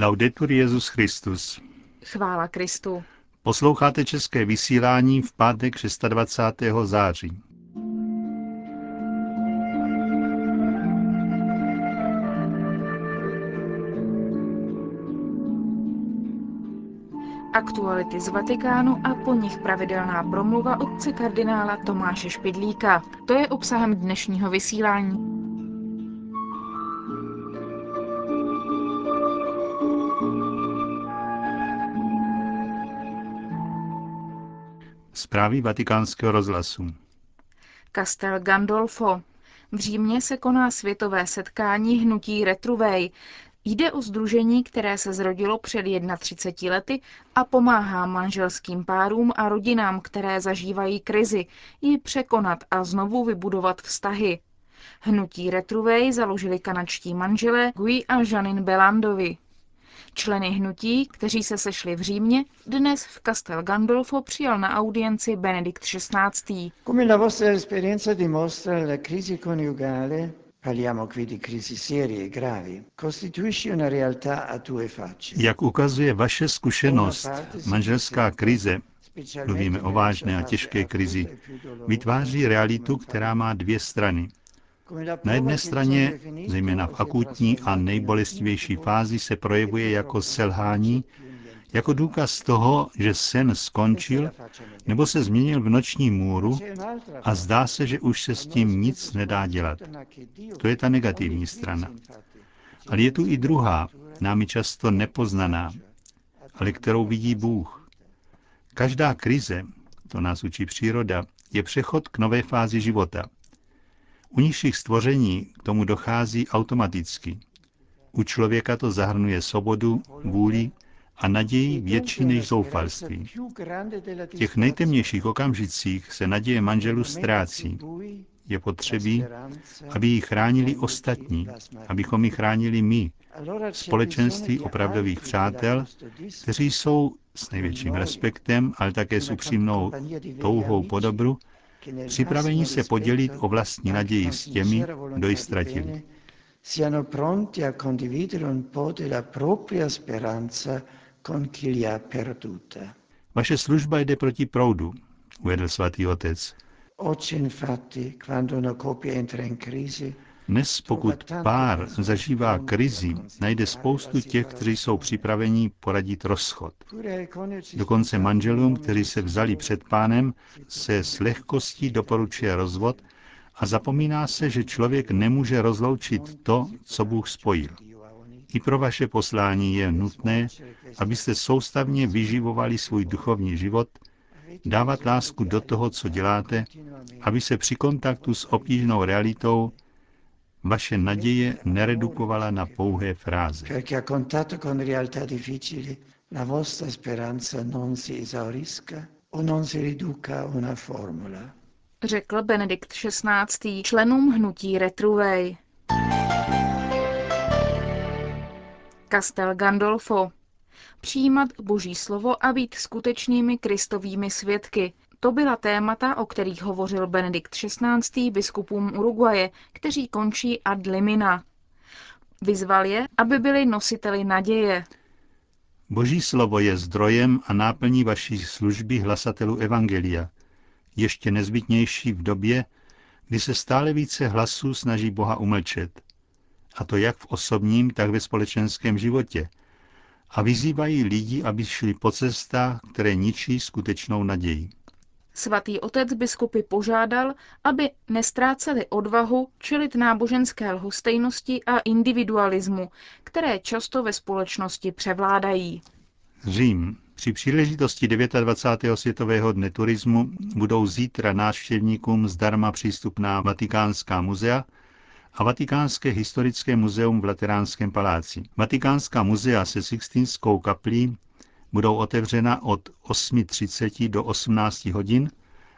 Laudetur Jezus Christus. Chvála Kristu. Posloucháte české vysílání v pátek 26. září. Aktuality z Vatikánu a po nich pravidelná promluva otce kardinála Tomáše Špidlíka. To je obsahem dnešního vysílání. Zprávy vatikánského rozhlasu. Castel Gandolfo. V Římě se koná světové setkání hnutí Retruvej. Jde o združení, které se zrodilo před 31 lety a pomáhá manželským párům a rodinám, které zažívají krizi, ji překonat a znovu vybudovat vztahy. Hnutí Retruvej založili kanadští manželé Guy a Janine Belandovi. Členy hnutí, kteří se sešli v Římě, dnes v Castel Gandolfo přijal na audienci Benedikt XVI. Come la vostra esperienza dimostra, la crisi coniugale Parliamo qui di crisi serie e gravi. Costituisce una realtà a due facce. Jak ukazuje vaše zkušenost, manželská krize, mluvíme o vážné a těžké krizi, vytváří realitu, která má dvě strany. Na jedné straně, zejména v akutní a nejbolestivější fázi, se projevuje jako selhání, jako důkaz toho, že sen skončil nebo se změnil v noční můru a zdá se, že už se s tím nic nedá dělat. To je ta negativní strana. Ale je tu i druhá, námi často nepoznaná, ale kterou vidí Bůh. Každá krize, to nás učí příroda, je přechod k nové fázi života – u nižších stvoření k tomu dochází automaticky. U člověka to zahrnuje svobodu, vůli a naději větší než zoufalství. V těch nejtemnějších okamžicích se naděje manželů ztrácí. Je potřebí, aby ji chránili ostatní, abychom ji chránili my, společenství opravdových přátel, kteří jsou s největším respektem, ale také s upřímnou touhou po dobru, připraveni se podělit o vlastní naději s těmi, kdo ji ztratili. Siano pronti a condividere un po' della propria speranza con chi li ha perduta. Vaše služba jde proti proudu, uvedl svatý otec. Oggi infatti, quando una coppia entra in crisi, dnes, pokud pár zažívá krizi, najde spoustu těch, kteří jsou připraveni poradit rozchod. Dokonce manželům, kteří se vzali před pánem, se s lehkostí doporučuje rozvod a zapomíná se, že člověk nemůže rozloučit to, co Bůh spojil. I pro vaše poslání je nutné, abyste soustavně vyživovali svůj duchovní život, dávat lásku do toho, co děláte, aby se při kontaktu s obtížnou realitou vaše naděje neredukovala na pouhé fráze. Řekl Benedikt XVI. členům hnutí Retruvej. Castel Gandolfo. Přijímat Boží slovo a být skutečnými kristovými svědky, to byla témata, o kterých hovořil Benedikt XVI. biskupům Uruguaje, kteří končí ad limina. Vyzval je, aby byli nositeli naděje. Boží slovo je zdrojem a náplní vaší služby hlasatelů Evangelia, ještě nezbytnější v době, kdy se stále více hlasů snaží Boha umlčet. A to jak v osobním, tak ve společenském životě. A vyzývají lidi, aby šli po cestách, které ničí skutečnou naději. Svatý otec biskupy požádal, aby nestráceli odvahu čelit náboženské lhostejnosti a individualismu, které často ve společnosti převládají. Řím. Při příležitosti 29. světového dne turismu budou zítra návštěvníkům zdarma přístupná Vatikánská muzea a Vatikánské historické muzeum v Lateránském paláci. Vatikánská muzea se Sixtinskou kaplí budou otevřena od 8.30 do 18 hodin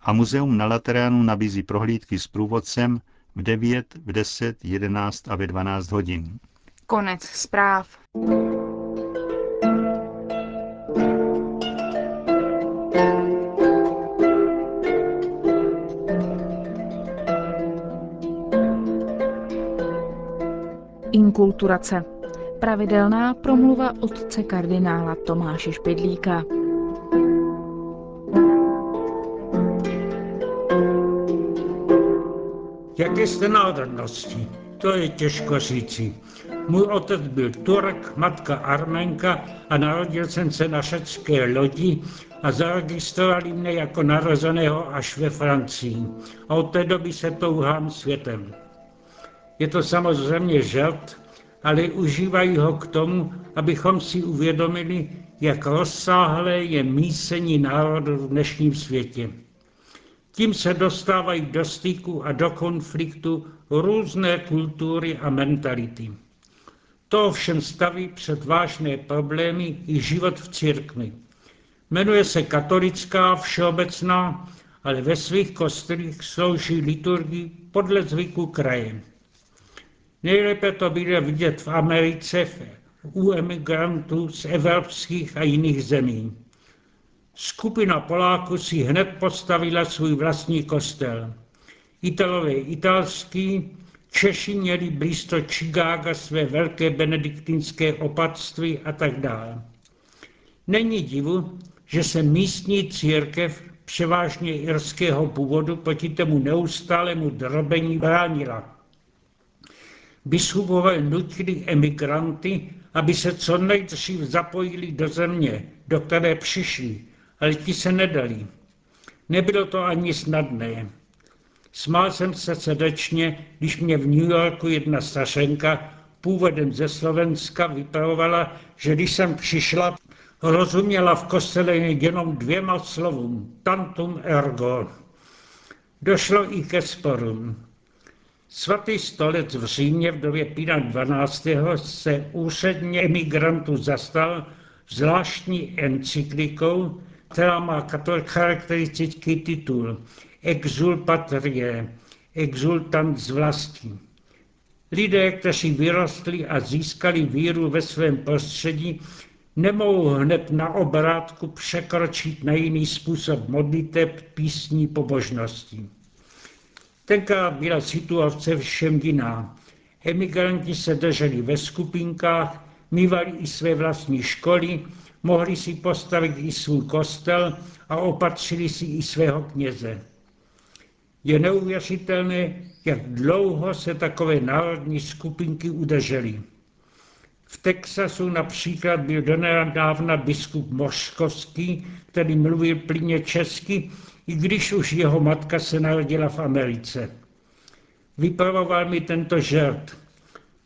a muzeum na Lateránu nabízí prohlídky s průvodcem v 9, v 10, 11 a ve 12 hodin. Konec zpráv. Inkulturace. Pravidelná promluva otce kardinála Tomáše Špidlíka. Jaké jste národnosti? To je těžko říci. Můj otec byl Turk, matka Armenka a narodil jsem se na řecké lodi a zaregistrovali mě jako narozeného až ve Francii. A od té doby se touhám světem. Je to samozřejmě žert, ale užívají ho k tomu, abychom si uvědomili, jak rozsáhlé je mísení národu v dnešním světě. Tím se dostávají do styku a do konfliktu různé kultury a mentality. To ovšem staví před vážné problémy i život v církvi. Jmenuje se katolická všeobecná, ale ve svých kostelích slouží liturgii podle zvyku kraje. Nejlépe to bude vidět v Americe u emigrantů z evropských a jiných zemí. Skupina Poláků si hned postavila svůj vlastní kostel. Italové italský, Češi měli blízko Chicaga své velké benediktinské opatství a tak dále. Není divu, že se místní církev převážně irského původu proti tomu neustálému drobení bránila. Biskupové nutili emigranty, aby se co nejdřív zapojili do země, do které přišli, ale ti se nedali. Nebylo to ani snadné. Smál jsem se srdečně, když mě v New Yorku jedna stařenka, původem ze Slovenska, vypravovala, že když jsem přišla, rozuměla v kostele jenom dvěma slovům, tantum ergo. Došlo i ke sporům. Svatý stolec v Římě v době Pína 12. se úředně emigrantů zastal zvláštní encyklikou, která má charakteristický titul Exul patrie, exultant z vlastí. Lidé, kteří vyrostli a získali víru ve svém prostředí, nemohou hned na obrátku překročit na jiný způsob modliteb, písní, pobožností. Tenkrát byla situace všem jiná. Emigranti se drželi ve skupinkách, mývali i své vlastní školy, mohli si postavit i svůj kostel a opatřili si i svého kněze. Je neuvěřitelné, jak dlouho se takové národní skupinky udržely. V Texasu například byl donedávna biskup Moškovský, který mluvil plně česky, i když už jeho matka se narodila v Americe. Vypravoval mi tento žert.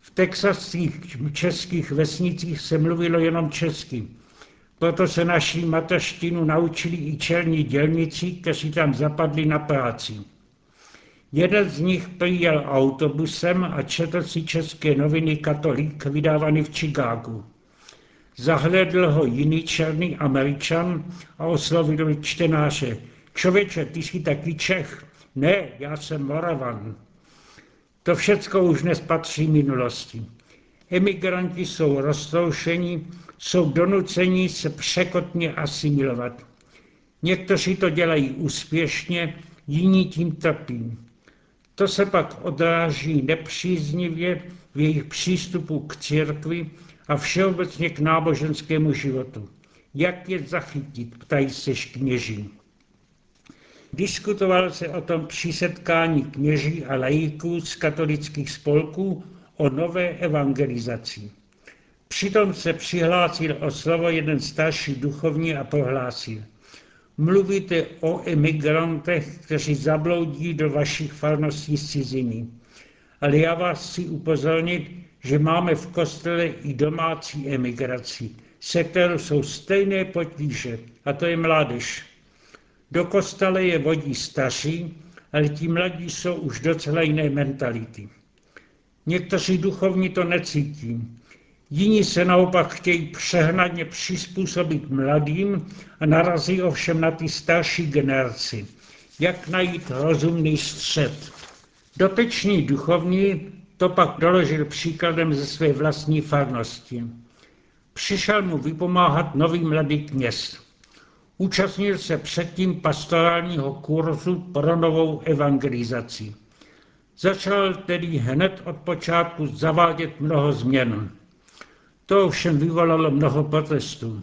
V texaských českých vesnicích se mluvilo jenom česky. Proto se naší mateřštinu naučili i čelní dělníci, kteří tam zapadli na práci. Jeden z nich přijel autobusem a četl si české noviny Katolik, vydávaný v Chicagu. Zahledl ho jiný černý američan a oslovil čtenáře. Člověče, ty jsi taky Čech? Ne, já jsem Moravan. To všecko už dnes patří minulosti. Emigranti jsou roztroušení, jsou donuceni se překotně asimilovat. Někteří to dělají úspěšně, jiní tím trpí. To se pak odráží nepříznivě v jejich přístupu k církvi a všeobecně k náboženskému životu. Jak je zachytit, ptají se kněží. Diskutoval se o tom při setkání kněží a lajíků z katolických spolků o nové evangelizaci. Přitom se přihlásil o slovo jeden starší duchovní a prohlásil – Mluvíte o emigrantech, kteří zabloudí do vašich farností z ciziny. Ale já vás chci upozornit, že máme v kostele i domácí emigraci, se kterou jsou stejné potíže, a to je mládež. Do kostele je vodí staří, ale ti mladí jsou už docela jiné mentality. Někteří duchovní to necítí. Jiní se naopak chtějí přehnadně přizpůsobit mladým a narazí ovšem na ty starší generaci. Jak najít rozumný střed? Dotečný duchovní to pak doložil příkladem ze své vlastní farnosti. Přišel mu vypomáhat nový mladý kněz. Účastnil se předtím pastorálního kurzu pro novou evangelizaci. Začal tedy hned od počátku zavádět mnoho změn. To ovšem vyvolalo mnoho protestů.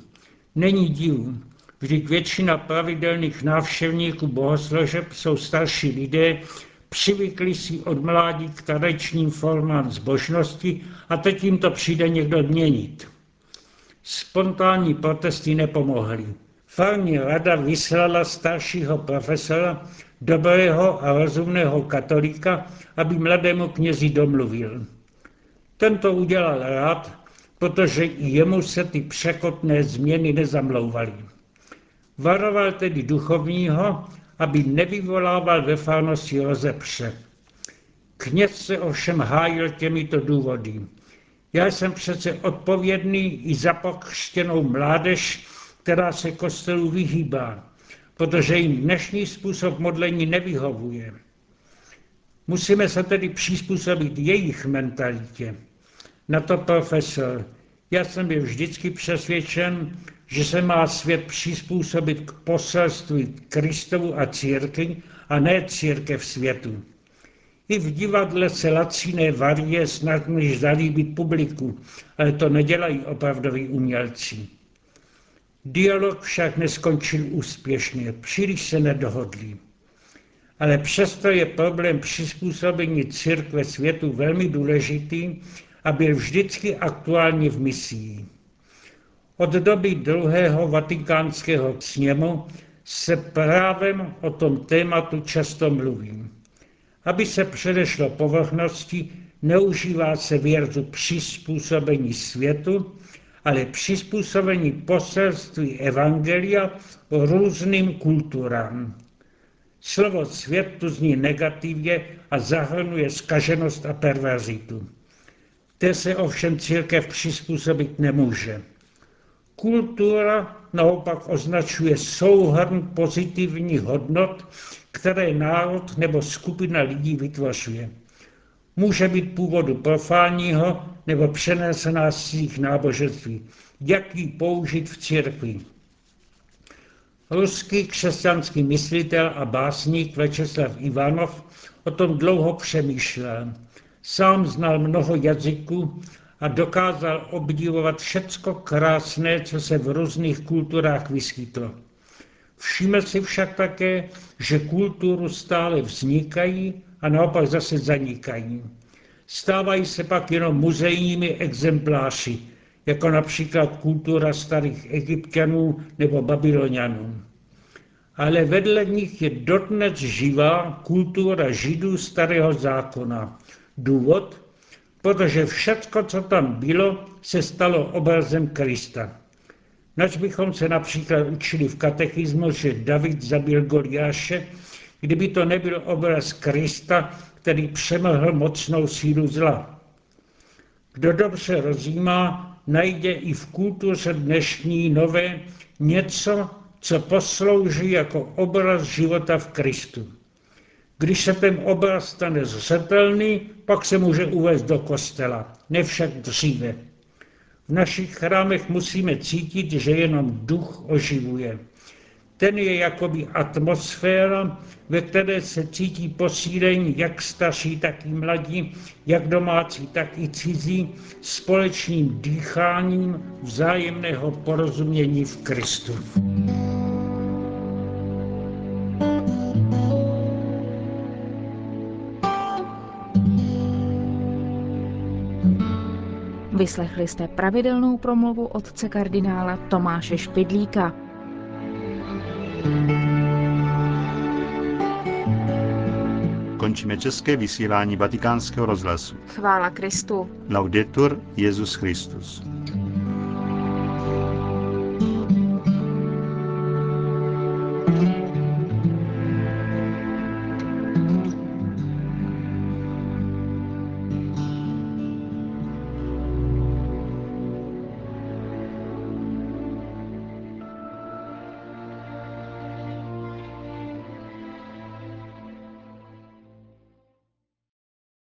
Není divu, vždyť většina pravidelných návštěvníků bohoslužeb jsou starší lidé, přivykli si od mládí k tradičním formám zbožnosti a teď jim to přijde někdo měnit. Spontánní protesty nepomohly. Farní rada vyslala staršího profesora, dobrého a rozumného katolíka, aby mladému knězi domluvil. Tento udělal rád, protože i jemu se ty překotné změny nezamlouvaly. Varoval tedy duchovního, aby nevyvolával ve farnosti rozepře. Kněz se ovšem hájil těmito důvody. Já jsem přece odpovědný i za pokřtěnou mládež, která se kostelu vyhýbá, protože jim dnešní způsob modlení nevyhovuje. Musíme se tedy přizpůsobit jejich mentalitě. Na to profesor. Já jsem byl vždycky přesvědčen, že se má svět přizpůsobit k poselství Kristovu a církvi a ne církev světu. I v divadle se laciné varie snad než zalíbit publiku, ale to nedělají opravdoví umělci. Dialog však neskončil úspěšně, příliš se nedohodli. Ale přesto je problém přizpůsobení církve světu velmi důležitý a byl vždycky aktuální v misii. Od doby druhého vatikánského sněmu se právem o tom tématu často mluví. Aby se předešlo povrchnosti, neužívá se věrzu přizpůsobení světu, ale přizpůsobení poselství Evangelia různým kulturám. Slovo svět tu zní negativně a zahrnuje skaženost a perverzitu. Té se ovšem církev přizpůsobit nemůže. Kultura naopak označuje souhrn pozitivních hodnot, které národ nebo skupina lidí vytvořuje. Může být původu profánního nebo přenesená z svých náboženství. Jak ji použít v církvi? Ruský křesťanský myslitel a básník Večeslav Ivanov o tom dlouho přemýšlel. Sám znal mnoho jazyků a dokázal obdivovat všecko krásné, co se v různých kulturách vyskytlo. Všiml si však také, že kulturu stále vznikají a naopak zase zanikají. Stávají se pak jenom muzejními exempláři, jako například kultura starých egyptianů nebo babylonianů. Ale vedle nich je dodnes živá kultura židů starého zákona. Důvod? Protože všecko, co tam bylo, se stalo obrazem Krista. Nač bychom se například učili v katechismu, že David zabil Goliáše, kdyby to nebyl obraz Krista, který přemohl mocnou sílu zla. Kdo dobře rozjímá, najde i v kultuře dnešní nové něco, co poslouží jako obraz života v Kristu. Když se ten obraz stane zřetelný, pak se může uvést do kostela, ne však dříve. V našich chrámech musíme cítit, že jenom duch oživuje. Ten je jakoby atmosféra, ve které se cítí posílení jak starší, tak i mladí, jak domácí, tak i cizí, společným dýcháním vzájemného porozumění v Kristu. Vyslechli jste pravidelnou promluvu otce kardinála Tomáše Špidlíka. Končíme české vysílání vatikánského rozhlasu. Chvála Kristu. Laudetur Jezus Christus.